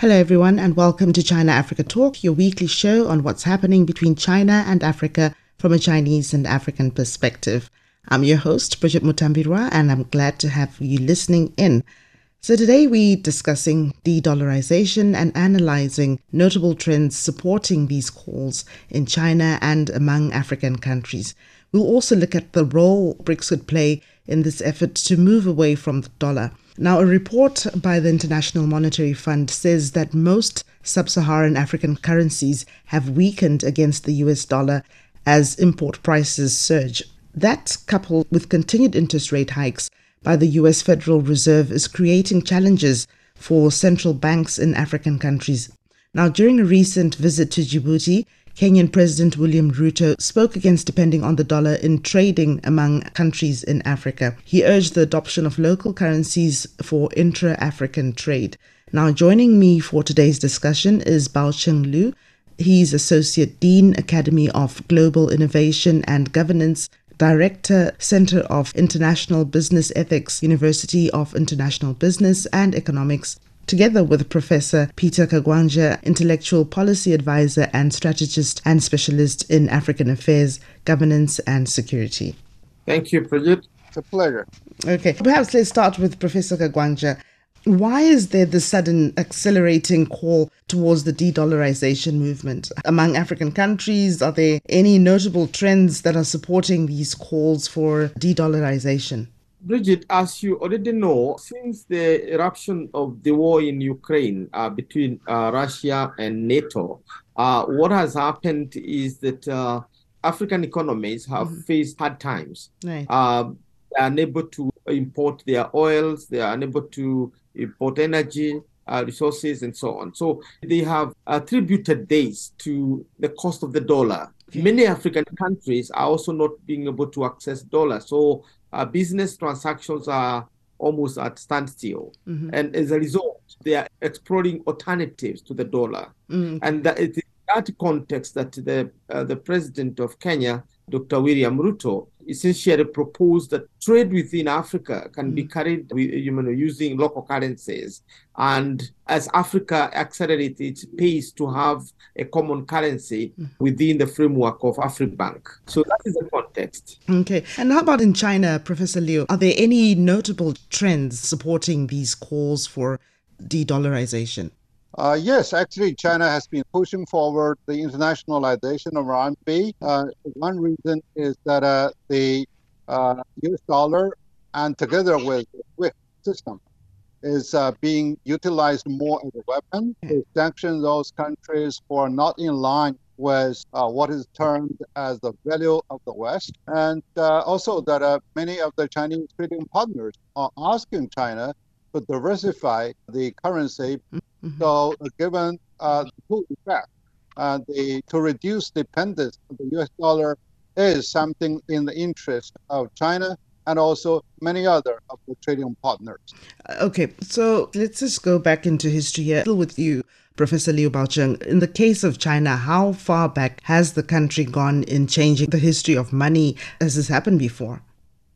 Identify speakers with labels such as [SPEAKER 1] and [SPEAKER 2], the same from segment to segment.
[SPEAKER 1] Hello, everyone, and welcome to China Africa Talk, your weekly show on what's happening between China and Africa from a Chinese and African perspective. I'm your host, Bridget Mutambirwa, and I'm glad to have you listening in. So, today we're discussing de dollarization and analyzing notable trends supporting these calls in China and among African countries. We'll also look at the role BRICS could play in this effort to move away from the dollar. Now, a report by the International Monetary Fund says that most sub Saharan African currencies have weakened against the US dollar as import prices surge. That, coupled with continued interest rate hikes by the US Federal Reserve, is creating challenges for central banks in African countries. Now, during a recent visit to Djibouti, Kenyan President William Ruto spoke against depending on the dollar in trading among countries in Africa. He urged the adoption of local currencies for intra African trade. Now, joining me for today's discussion is Baocheng Liu. He's Associate Dean, Academy of Global Innovation and Governance, Director, Center of International Business Ethics, University of International Business and Economics, together with Professor Peter Kagwanja, Intellectual Policy Advisor and Strategist and Specialist in African Affairs, Governance and Security.
[SPEAKER 2] Thank you, Bridget. It's a pleasure.
[SPEAKER 1] Okay, perhaps let's start with Professor Kagwanja. Why is there this sudden accelerating call towards the de dollarization movement among African countries? Are there any notable trends that are supporting these calls for de dollarization?
[SPEAKER 2] Bridget, as you already know, since the eruption of the war in Ukraine uh, between uh, Russia and NATO, uh, what has happened is that uh, African economies have mm-hmm. faced hard times.
[SPEAKER 1] Right.
[SPEAKER 2] Uh, they are unable to import their oils, they are unable to import energy. Uh, resources and so on. So they have attributed this to the cost of the dollar. Okay. Many African countries are also not being able to access dollars. So uh, business transactions are almost at standstill. Mm-hmm. And as a result, they are exploring alternatives to the dollar. Mm-hmm. And that it is that context that the, uh, the president of Kenya, Dr. William Ruto, essentially proposed that trade within Africa can mm-hmm. be carried with, you know, using local currencies. And as Africa accelerates its pace to have a common currency mm-hmm. within the framework of AfriBank. So that is the context.
[SPEAKER 1] Okay. And how about in China, Professor Liu? Are there any notable trends supporting these calls for de dollarization?
[SPEAKER 3] Uh, yes, actually, China has been pushing forward the internationalization of RMB. Uh, one reason is that uh, the US uh, dollar, and together with the SWIFT system, is uh, being utilized more as a weapon to sanction those countries who are not in line with uh, what is termed as the value of the West. And also that many of the Chinese trading partners are asking China to diversify the currency So, uh, given uh, the full effect, uh, the, to reduce dependence on the US dollar is something in the interest of China and also many other of the trading partners.
[SPEAKER 1] Okay, so let's just go back into history here with you. Professor Liu Baocheng, in the case of China, how far back has the country gone in changing the history of money? Has this happened before?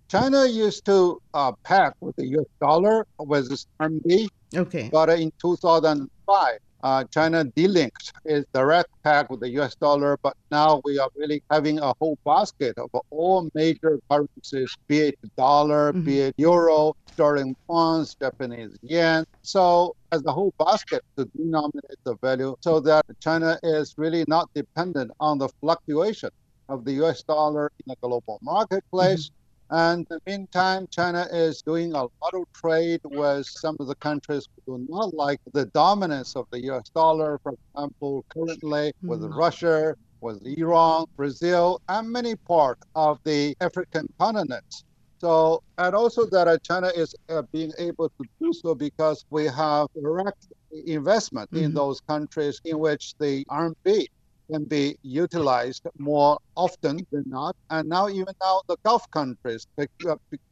[SPEAKER 3] China used to uh, peg with the US dollar with the RMB
[SPEAKER 1] Okay.
[SPEAKER 3] But in 2005, uh, China delinked its direct peg with the US dollar, but now we are really having a whole basket of all major currencies, be it dollar, mm-hmm. be it euro, sterling pounds, Japanese yen. So as a whole basket to denominate the value so that China is really not dependent on the fluctuation of the US dollar in the global marketplace. Mm-hmm and in the meantime, China is doing a lot of trade with some of the countries who do not like the dominance of the US dollar. For example, currently mm-hmm. with Russia, with Iran, Brazil, and many parts of the African continent. So, and also that uh, China is uh, being able to do so because we have direct investment mm-hmm. in those countries in which the RMB can be utilized more often than not. And now, even now, the Gulf countries,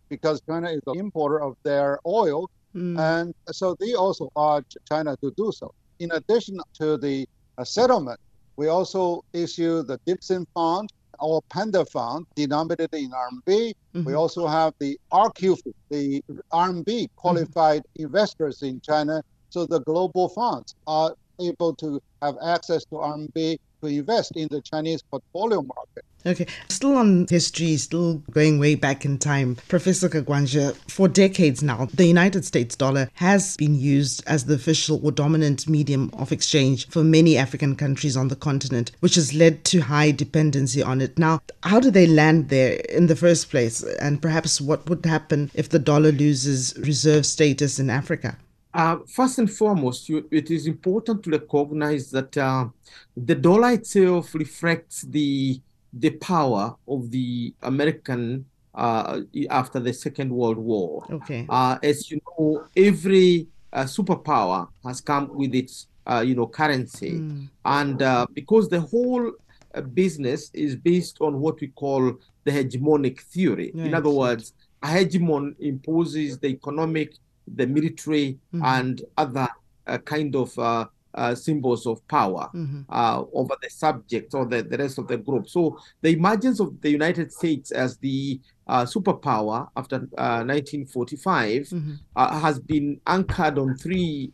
[SPEAKER 3] because China is an importer of their oil, mm. and so they also urge China to do so. In addition to the uh, settlement, we also issue the Dim Sum Fund, or Panda Fund, denominated in RMB. Mm-hmm. We also have the RQ, the RMB qualified mm-hmm. investors in China. So the global funds are able to have access to RMB to invest in the Chinese portfolio market.
[SPEAKER 1] Okay, still on history, still going way back in time. Professor Kagwanja, for decades now, the United States dollar has been used as the official or dominant medium of exchange for many African countries on the continent, which has led to high dependency on it. Now, how do they land there in the first place? And perhaps what would happen if the dollar loses reserve status in Africa?
[SPEAKER 2] Uh, first and foremost, you, it is important to recognize that uh, the dollar itself reflects the the power of the American uh, after the Second World War.
[SPEAKER 1] Okay.
[SPEAKER 2] Uh, as you know, every uh, superpower has come with its uh, you know currency, mm. and because the whole business is based on what we call the hegemonic theory. Right. In other words, a hegemon imposes the economic the military mm-hmm. and other uh, kind of uh, uh, symbols of power mm-hmm. Uh, over the subject or the, the rest of the group. So the emergence of the United States as the uh, superpower after 1945 uh, mm-hmm. has been anchored on three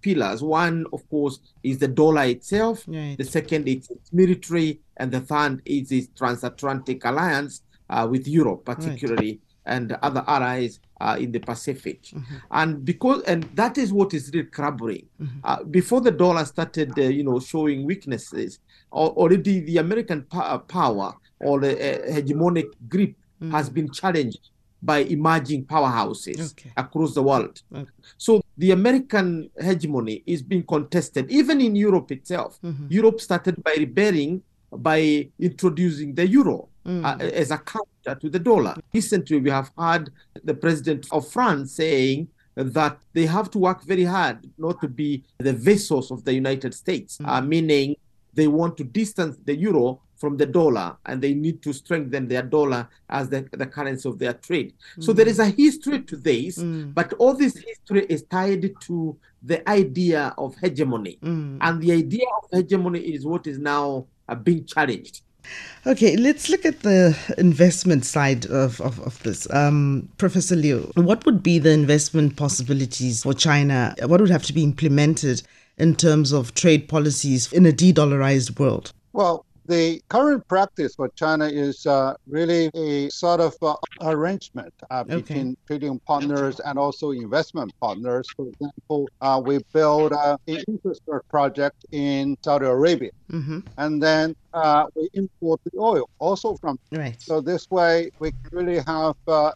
[SPEAKER 2] pillars. One, of course, is the dollar itself. Right. The second is its military, and the third is its transatlantic alliance with Europe, particularly. Right and other allies uh, in the Pacific. Mm-hmm. And because and that is what is really crumbling. Mm-hmm. Uh, before the dollar started, uh, you know, showing weaknesses, already the American uh, power or the uh, hegemonic grip mm-hmm. has been challenged by emerging powerhouses okay. across the world. Okay. So the American hegemony is being contested, even in Europe itself. Mm-hmm. Europe started by rebelling by introducing the euro mm. uh, as a counter to the dollar. Recently, we have heard the president of France saying that they have to work very hard not to be the vessels of the United States, mm. uh, meaning they want to distance the euro from the dollar and they need to strengthen their dollar as the, the currency of their trade. Mm. So there is a history to this, mm. but all this history is tied to the idea of hegemony. Mm. And the idea of hegemony is what is now uh, being challenged.
[SPEAKER 1] Okay, let's look at the investment side of, of, of this. Um, Professor Liu, what would be the investment possibilities for China? What would have to be implemented in terms of trade policies in a de dollarized world?
[SPEAKER 3] Well, the current practice for China is uh, really a sort of uh, arrangement uh, okay. between trading partners and also investment partners. For example, uh, we build uh, an infrastructure project in Saudi Arabia, mm-hmm. and then uh, we import the oil also from.
[SPEAKER 1] Right.
[SPEAKER 3] So this way, we can really have a,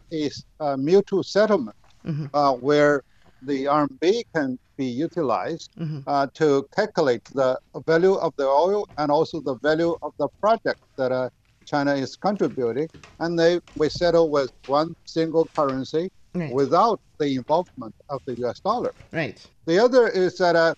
[SPEAKER 3] a, mutual settlement mm-hmm. where the RMB can be utilized mm-hmm. uh, to calculate the value of the oil and also the value of the project that uh, China is contributing. And they we settle with one single currency right. without the involvement of the US dollar.
[SPEAKER 1] Right.
[SPEAKER 3] The other is that uh,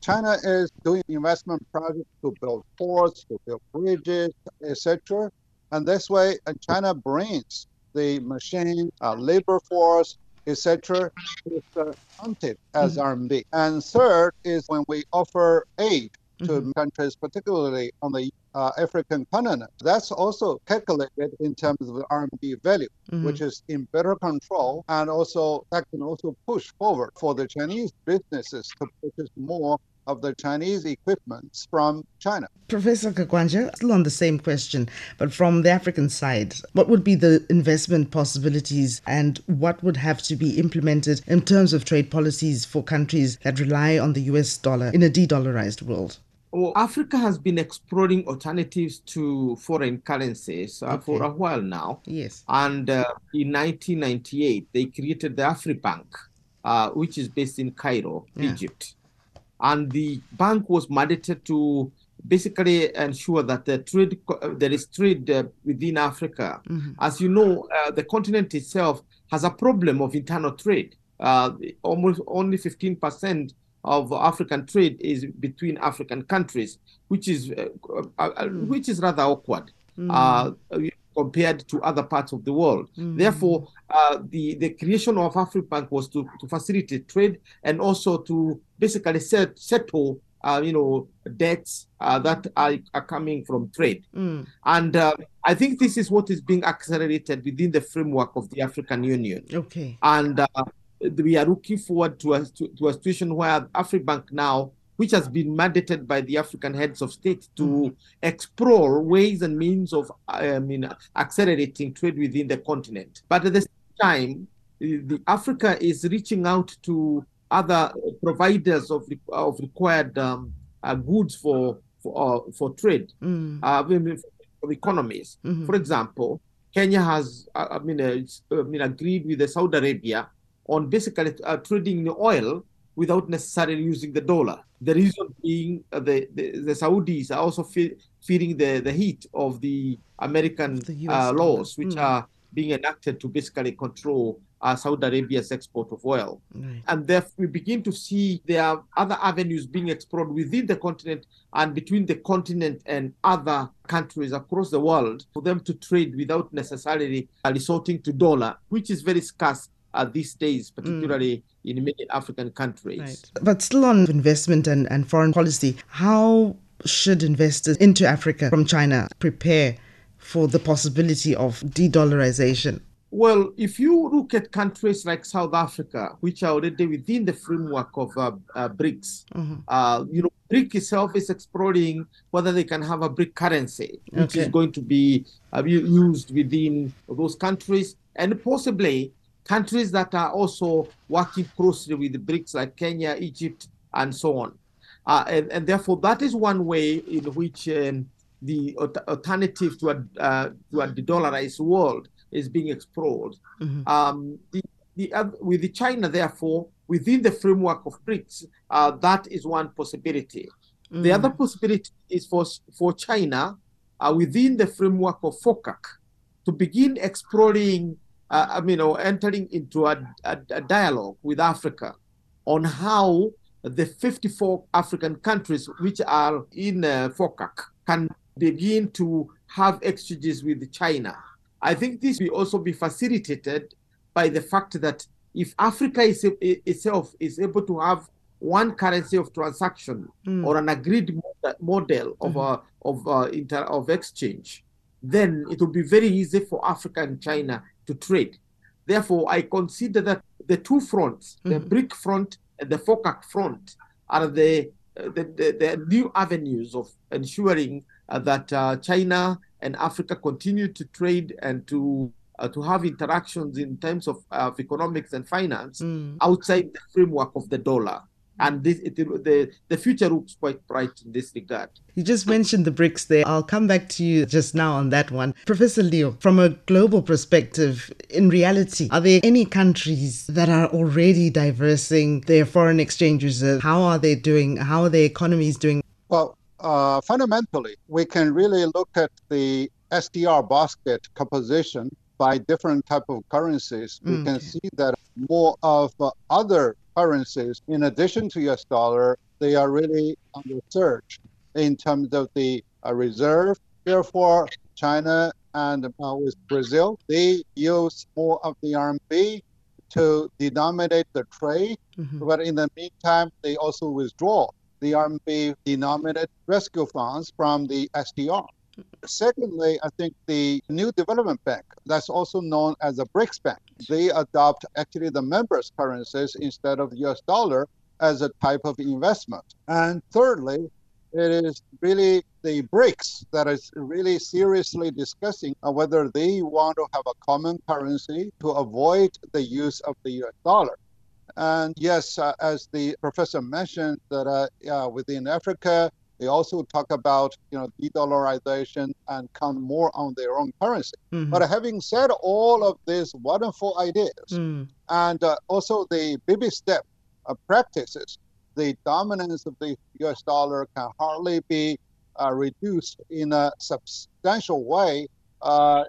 [SPEAKER 3] China is doing investment projects to build ports, to build bridges, etc. And this way, uh, China brings the machine, uh, labor force, etc., is uh, counted as mm-hmm. RMB. And third is when we offer aid to mm-hmm. countries, particularly on the uh, African continent. That's also calculated in terms of the RMB value, mm-hmm. which is in better control, and also that can also push forward for the Chinese businesses to purchase more of the Chinese equipment from China.
[SPEAKER 1] Professor Kagwanja, still on the same question, but from the African side, what would be the investment possibilities and what would have to be implemented in terms of trade policies for countries that rely on the US dollar in a de dollarized world?
[SPEAKER 2] Well, Africa has been exploring alternatives to foreign currencies uh, okay. for a while now.
[SPEAKER 1] Yes.
[SPEAKER 2] And uh, in 1998, they created the AfriBank, uh, which is based in Cairo, yeah. Egypt and the bank was mandated to basically ensure that the trade uh, there is trade uh, within Africa. Mm-hmm. As you know, uh, the continent itself has a problem of internal trade. Uh, almost only 15% of African trade is between African countries, which is uh, uh, uh, which is rather awkward uh, compared to other parts of the world. Therefore, uh, the the creation of AfriBank was to, to facilitate trade and also to basically set, settle uh, you know debts uh, that are, are coming from trade. And uh, I think this is what is being accelerated within the framework of the African Union.
[SPEAKER 1] Okay.
[SPEAKER 2] And uh, we are looking forward to a, to, to a situation where AfriBank now, which has been mandated by the African heads of state to explore ways and means of I mean, accelerating trade within the continent. But at the same time, the Africa is reaching out to other providers of, of required um, uh, goods for for, uh, for trade,
[SPEAKER 1] Mm.
[SPEAKER 2] uh, I mean, for economies.
[SPEAKER 1] Mhm.
[SPEAKER 2] For example, Kenya has, uh, I mean, uh, I mean, agreed with Saudi Arabia on basically uh, trading oil without necessarily using the dollar. The reason being uh, the, the the Saudis are also fe- feeling the the heat of the American
[SPEAKER 1] The
[SPEAKER 2] uh, laws, which
[SPEAKER 1] Mm.
[SPEAKER 2] are being enacted to basically control uh, Saudi Arabia's export of oil
[SPEAKER 1] Right.
[SPEAKER 2] and therefore we begin to see there are other avenues being explored within the continent and between the continent and other countries across the world for them to trade without necessarily resorting to dollar, which is very scarce uh, these days, particularly in many African countries.
[SPEAKER 1] Right. But still on investment and, and foreign policy, how should investors into Africa from China prepare for the possibility of de-dollarization?
[SPEAKER 2] Well, if you look at countries like South Africa, which are already within the framework of uh, uh, BRICS,
[SPEAKER 1] Mhm.
[SPEAKER 2] uh, you know, BRIC itself is exploring whether they can have a BRIC currency, which is going to be uh, used within those countries, and possibly countries that are also working closely with the BRICS, like Kenya, Egypt, and so on. Uh, and, and therefore, that is one way in which um, the alternative to a, uh, to a de-dollarized world is being explored.
[SPEAKER 1] Mhm.
[SPEAKER 2] Um, the, the, oth- with the China, therefore, within the framework of BRICS, uh, that is one possibility. The other possibility is for for China, uh, within the framework of FOCAC, to begin exploring, uh, I mean, or entering into a, a, a dialogue with Africa on how the 54 African countries which are in uh, FOCAC can begin to have exchanges with China. I think this will also be facilitated by the fact that if Africa is, itself is able to have one currency of transaction
[SPEAKER 1] Mm.
[SPEAKER 2] or an agreed model of uh, of uh, inter of exchange, then it will be very easy for Africa and China to trade. Therefore, I consider that the two fronts, the
[SPEAKER 1] Mhm.
[SPEAKER 2] BRIC front and the FOCAC front, are the uh, the, the, the new avenues of ensuring uh, that uh, China and Africa continue to trade and to uh, to have interactions in terms of, uh, of economics and finance
[SPEAKER 1] Mm.
[SPEAKER 2] outside the framework of the dollar. And this, it, the the future looks quite bright in this regard.
[SPEAKER 1] You just mentioned the BRICS there. I'll come back to you just now on that one. Professor Liu, from a global perspective, in reality, are there any countries that are already diversing their foreign exchange reserve? How are they doing? How are their economies doing?
[SPEAKER 3] Well, uh, fundamentally, we can really look at the SDR basket composition by different type of currencies. We can see that more of uh, other currencies, in addition to US dollar, they are really the surge in terms of the uh, reserve. Therefore, China and uh, with Brazil, they use more of the RMB to denominate the trade.
[SPEAKER 1] Mhm.
[SPEAKER 3] But in the meantime, they also withdraw the RMB denominated rescue funds from the SDR. Secondly, I think the new development bank, that's also known as the BRICS bank, they adopt actually the members' currencies instead of the US dollar as a type of investment. And thirdly, it is really the BRICS that is really seriously discussing whether they want to have a common currency to avoid the use of the US dollar. And yes, uh, as the professor mentioned, that uh, yeah, within Africa, they also talk about you know de-dollarization and count more on their own currency.
[SPEAKER 1] Mhm.
[SPEAKER 3] But having said all of these wonderful ideas,
[SPEAKER 1] Mm.
[SPEAKER 3] and uh, also the baby step uh, practices, the dominance of the US dollar can hardly be uh, reduced in a substantial way uh,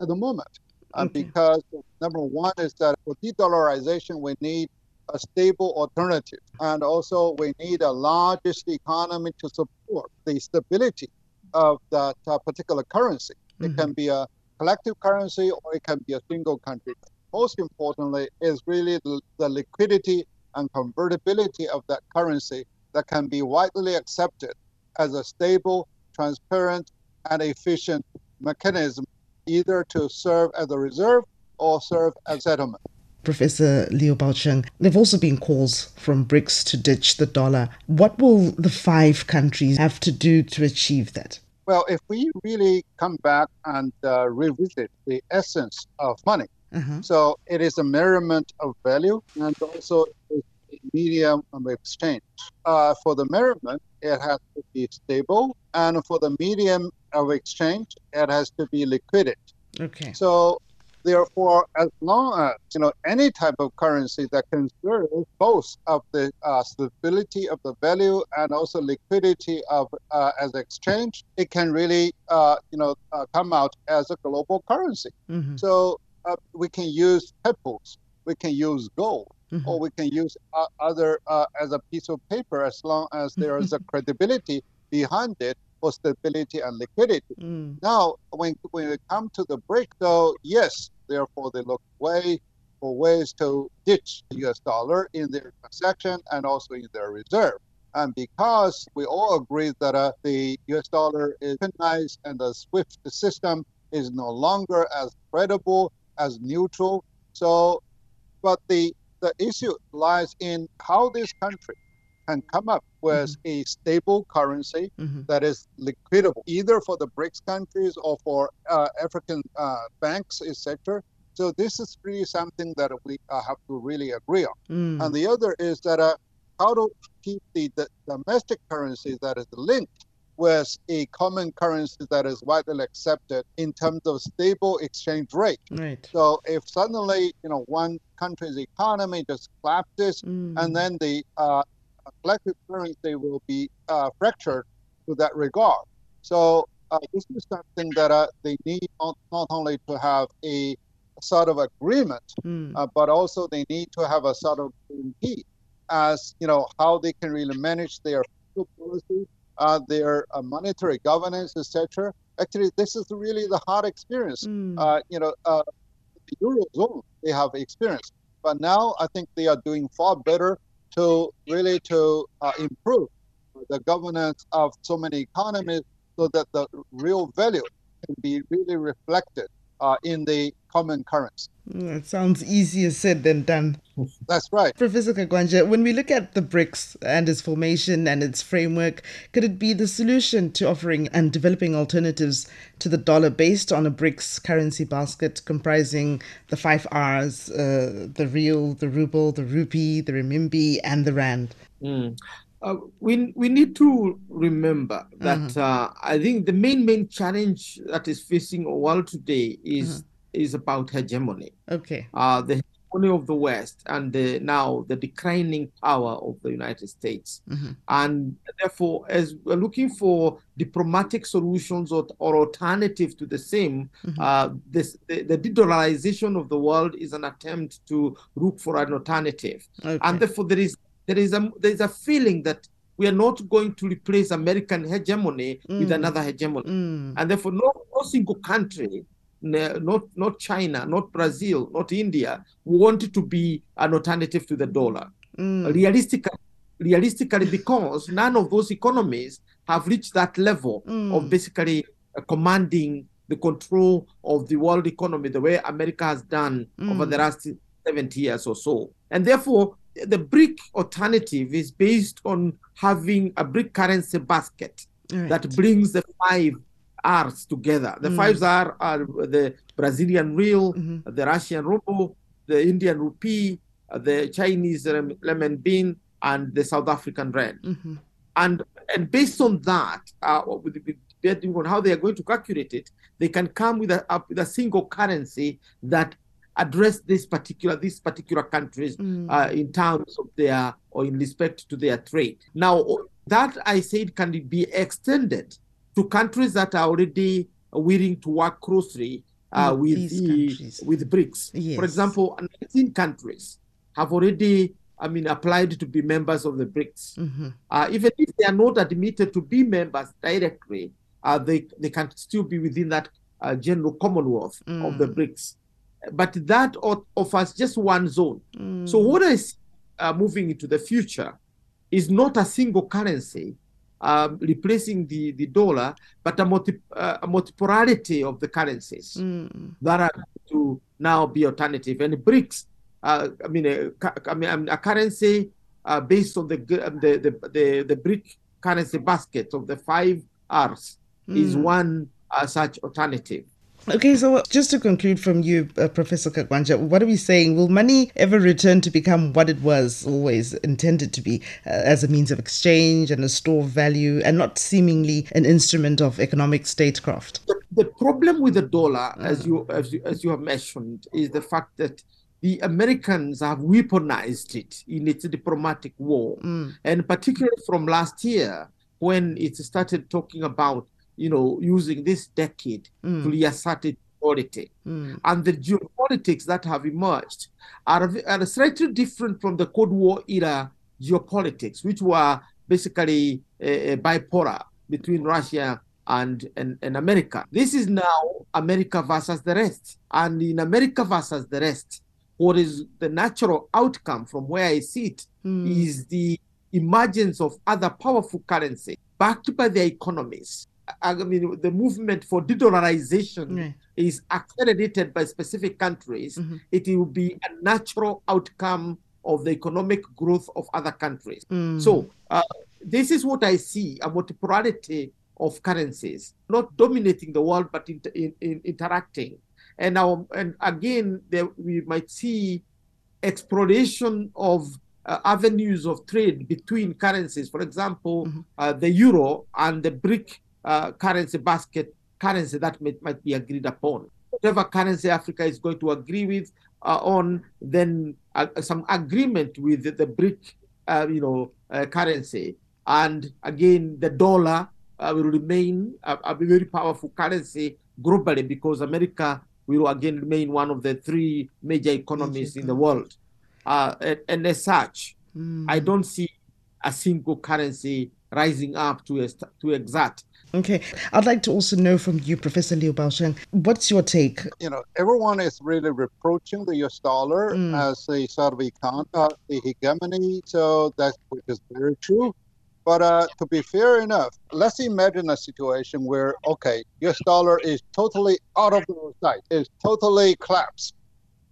[SPEAKER 3] at the moment. Uh,
[SPEAKER 1] Okay.
[SPEAKER 3] Because number one is that for de dollarization, we need a stable alternative. And also, we need a largest economy to support the stability of that uh, particular currency. It
[SPEAKER 1] Mhm.
[SPEAKER 3] can be a collective currency or it can be a single country. Most importantly, is really the, the liquidity and convertibility of that currency that can be widely accepted as a stable, transparent, and efficient mechanism, either to serve as a reserve or serve as settlement.
[SPEAKER 1] Professor Liu Baocheng, there have also been calls from BRICS to ditch the dollar. What will the five countries have to do to achieve that?
[SPEAKER 3] Well, if we really come back and uh, revisit the essence of money,
[SPEAKER 1] Uh-huh.
[SPEAKER 3] so it is a measurement of value and also a medium of exchange. Uh, for the measurement, it has to be stable, and for the medium of exchange, it has to be liquidity.
[SPEAKER 1] Okay.
[SPEAKER 3] So, therefore, as long as you know any type of currency that can serve both of the uh, stability of the value and also liquidity of uh, as exchange, it can really uh, you know uh, come out as a global currency.
[SPEAKER 1] Mhm.
[SPEAKER 3] So uh, we can use pebbles, we can use gold,
[SPEAKER 1] Mhm.
[SPEAKER 3] or we can use uh, other uh, as a piece of paper as long as there is a credibility behind it for stability and liquidity.
[SPEAKER 1] Mm.
[SPEAKER 3] Now, when when we come to the BRIC, so yes, therefore they look way for ways to ditch the U.S. dollar in their transaction and also in their reserve. And because we all agree that uh, the U.S. dollar is recognized and the SWIFT system is no longer as credible as neutral, so but the the issue lies in how this country can come up with a stable currency
[SPEAKER 1] Mhm.
[SPEAKER 3] that is liquidable, either for the BRICS countries or for uh, African uh, banks, etc. So this is really something that we uh, have to really agree on.
[SPEAKER 1] Mm.
[SPEAKER 3] And the other is that uh, how to keep the, the domestic currency that is linked with a common currency that is widely accepted in terms of stable exchange rate.
[SPEAKER 1] Right.
[SPEAKER 3] So if suddenly, you know, one country's economy just collapses,
[SPEAKER 1] Mm.
[SPEAKER 3] and then the uh, collective currency will be uh, fractured to that regard. So uh, this is something that uh, they need not, not only to have a sort of agreement,
[SPEAKER 1] Mm.
[SPEAKER 3] uh, but also they need to have a sort of guarantee as you know how they can really manage their fiscal policy, uh, their uh, monetary governance, etc. Actually, this is really the hard experience.
[SPEAKER 1] Mm.
[SPEAKER 3] Uh, you know, uh, the eurozone they have experience, but now I think they are doing far better to really to uh, improve the governance of so many economies, so that the real value can be really reflected uh, in the common currency.
[SPEAKER 1] Mm, It sounds easier said than done.
[SPEAKER 3] That's right.
[SPEAKER 1] Professor Kagwanja, when we look at the BRICS and its formation and its framework, could it be the solution to offering and developing alternatives to the dollar based on a BRICS currency basket comprising the five R's uh, the real, the ruble, the rupee, the renminbi, and the rand?
[SPEAKER 2] Mm. Uh, we we need to remember that uh, I think the main main challenge that is facing the world today is is about hegemony,
[SPEAKER 1] Okay.
[SPEAKER 2] uh, the hegemony of the West, and the, now the declining power of the United States.
[SPEAKER 1] Mhm.
[SPEAKER 2] And therefore, as we're looking for diplomatic solutions or, or alternative to the same,
[SPEAKER 1] Mhm.
[SPEAKER 2] uh, this the, the de-dollarization of the world is an attempt to look for an alternative
[SPEAKER 1] Okay.
[SPEAKER 2] and therefore there is there is a there is a feeling that we are not going to replace American hegemony with
[SPEAKER 1] Mm.
[SPEAKER 2] another hegemony,
[SPEAKER 1] Mm.
[SPEAKER 2] and therefore no, no single country, not not China, not Brazil, not India, wanted to be an alternative to the dollar.
[SPEAKER 1] Mm.
[SPEAKER 2] Realistically, realistically, because none of those economies have reached that level
[SPEAKER 1] Mm.
[SPEAKER 2] of basically uh, commanding the control of the world economy the way America has done over
[SPEAKER 1] Mm.
[SPEAKER 2] the last 70 years or so. And therefore, the BRIC alternative is based on having a BRIC currency basket
[SPEAKER 1] Right.
[SPEAKER 2] that brings the five R's together. The
[SPEAKER 1] Mm.
[SPEAKER 2] five R are the Brazilian real,
[SPEAKER 1] Mhm.
[SPEAKER 2] the Russian ruble, the Indian rupee, the Chinese renminbi, and the South African rand
[SPEAKER 1] Mhm.
[SPEAKER 2] and and based on that, uh, with, with, depending on how they are going to calculate it, they can come with a up with a single currency that address this particular these particular countries
[SPEAKER 1] Mm.
[SPEAKER 2] uh, in terms of their or in respect to their trade. Now that I said can be extended to countries that are already willing to work closely uh,
[SPEAKER 1] With
[SPEAKER 2] with the
[SPEAKER 1] countries.
[SPEAKER 2] with BRICS.
[SPEAKER 1] Yes.
[SPEAKER 2] For example, 19 countries have already I mean, applied to be members of the BRICS.
[SPEAKER 1] Mhm.
[SPEAKER 2] Uh, even if they are not admitted to be members directly, uh, they, they can still be within that uh, general commonwealth of the
[SPEAKER 1] Mm.
[SPEAKER 2] BRICS. But that offers just one zone. So
[SPEAKER 1] Mm.
[SPEAKER 2] what I see uh, moving into the future is not a single currency um, replacing the, the dollar, but a, multi, uh, a multipolarity of the currencies
[SPEAKER 1] Mm.
[SPEAKER 2] that are to now be alternative. And BRICS, uh, I mean, a, mean, um, a currency uh, based on the, um, the, the, the, the BRIC currency basket of the five R's is
[SPEAKER 1] Mm.
[SPEAKER 2] one uh, such alternative.
[SPEAKER 1] Okay, so just to conclude from you, uh, Professor Kagwanja, what are we saying? Will money ever return to become what it was always intended to be, uh, as a means of exchange and a store of value, and not seemingly an instrument of economic statecraft?
[SPEAKER 2] the, the problem with the dollar, as you as you as you have mentioned, is the fact that the Americans have weaponized it in its diplomatic war,
[SPEAKER 1] Mm.
[SPEAKER 2] and particularly from last year when it started talking about you know using this decade
[SPEAKER 1] Mm.
[SPEAKER 2] to reassert its authority.
[SPEAKER 1] Mm.
[SPEAKER 2] And the geopolitics that have emerged are, are slightly different from the Cold War era geopolitics, which were basically uh, bipolar between Russia and, and, and America. This is now America versus the rest. And in America versus the rest, what is the natural outcome from where I sit
[SPEAKER 1] Mm.
[SPEAKER 2] is the emergence of other powerful currency backed by their economies. I mean, the movement for de-dollarization
[SPEAKER 1] Yeah.
[SPEAKER 2] is accelerated by specific countries,
[SPEAKER 1] Mhm.
[SPEAKER 2] it will be a natural outcome of the economic growth of other countries.
[SPEAKER 1] Mm.
[SPEAKER 2] So, uh, this is what I see a multipolarity of currencies, not dominating the world, but inter- in, in, interacting. And now, and again, there, we might see exploration of uh, avenues of trade between currencies. For example,
[SPEAKER 1] Mhm.
[SPEAKER 2] uh, the euro and the BRIC uh, currency basket currency that might, might be agreed upon. Whatever currency Africa is going to agree with uh, on, then uh, some agreement with the, the BRIC, uh, you know, uh, currency. And again, the dollar uh, will remain a, a very powerful currency globally because America will again remain one of the three major economies in the world. Uh, and, and as such,
[SPEAKER 1] Mm.
[SPEAKER 2] I don't see a single currency rising up to est- to exert
[SPEAKER 1] Okay, I'd like to also know from you, Professor Liu Baocheng, what's your take?
[SPEAKER 3] you know, everyone is really reproaching the US dollar
[SPEAKER 1] Mm.
[SPEAKER 3] as a sort of econ- uh, the hegemony. So that's which is very true. But uh, to be fair enough, let's imagine a situation where okay, US dollar is totally out of the sight, is totally collapsed.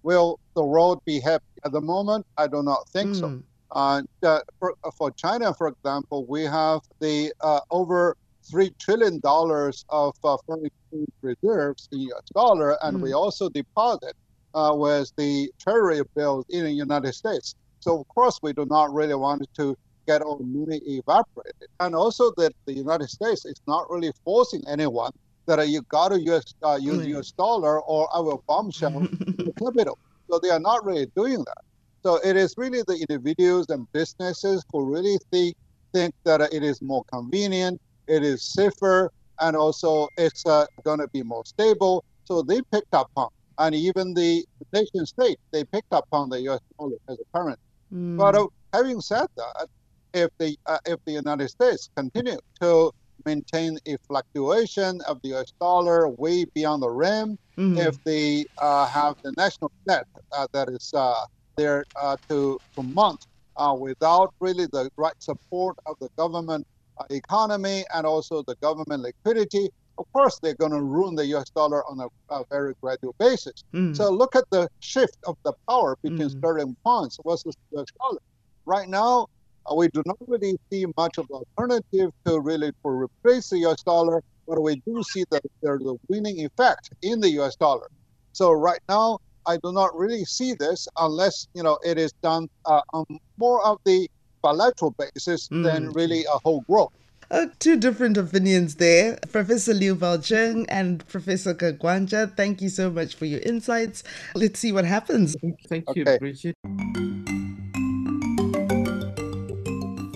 [SPEAKER 3] Will the world be happy? At the moment, I do not think so.
[SPEAKER 1] Mm.
[SPEAKER 3] Uh, uh, for, for China, for example, we have the uh, over three trillion dollars of uh, foreign exchange reserves in U.S. dollar, and we also deposit uh, with the Treasury bills in the United States. So of course, we do not really want to get our money evaporated, and also that the United States is not really forcing anyone that you got to use uh, use
[SPEAKER 1] Mm.
[SPEAKER 3] U.S. dollar or I will bombshell the capital. So they are not really doing that. So it is really the individuals and businesses who really think think that it is more convenient, it is safer, and also it's uh, going to be more stable. So they picked up on, and even the nation state they picked up on the U.S. dollar as a currency.
[SPEAKER 1] Mm.
[SPEAKER 3] But uh, having said that, if the uh, if the United States continue to maintain a fluctuation of the U.S. dollar way beyond the rim,
[SPEAKER 1] Mhm.
[SPEAKER 3] if they uh, have the national debt uh, that is uh, there uh, to to mount uh, without really the right support of the government economy and also the government liquidity, of course they're going to ruin the U.S. dollar on a, a very gradual basis.
[SPEAKER 1] Mm.
[SPEAKER 3] So look at the shift of the power between
[SPEAKER 1] Mm.
[SPEAKER 3] sterling pounds versus the US dollar. Right now, uh, we do not really see much of an alternative to really to replace the US dollar, but we do see that there's a winning effect in the US dollar. So right now, I do not really see this unless you know it is done uh, on more of the bilateral basis than
[SPEAKER 1] Mm.
[SPEAKER 3] really a whole growth.
[SPEAKER 1] Uh, two different opinions there. Professor Liu Baocheng and Professor Kagwanja, thank you so much for your insights. Let's see what happens.
[SPEAKER 2] Thank you,
[SPEAKER 3] Okay.
[SPEAKER 2] Bridget.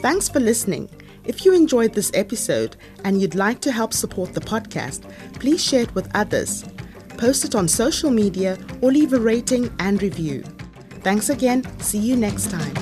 [SPEAKER 1] Thanks for listening. If you enjoyed this episode and you'd like to help support the podcast, please share it with others. Post it on social media or leave a rating and review. Thanks again. See you next time.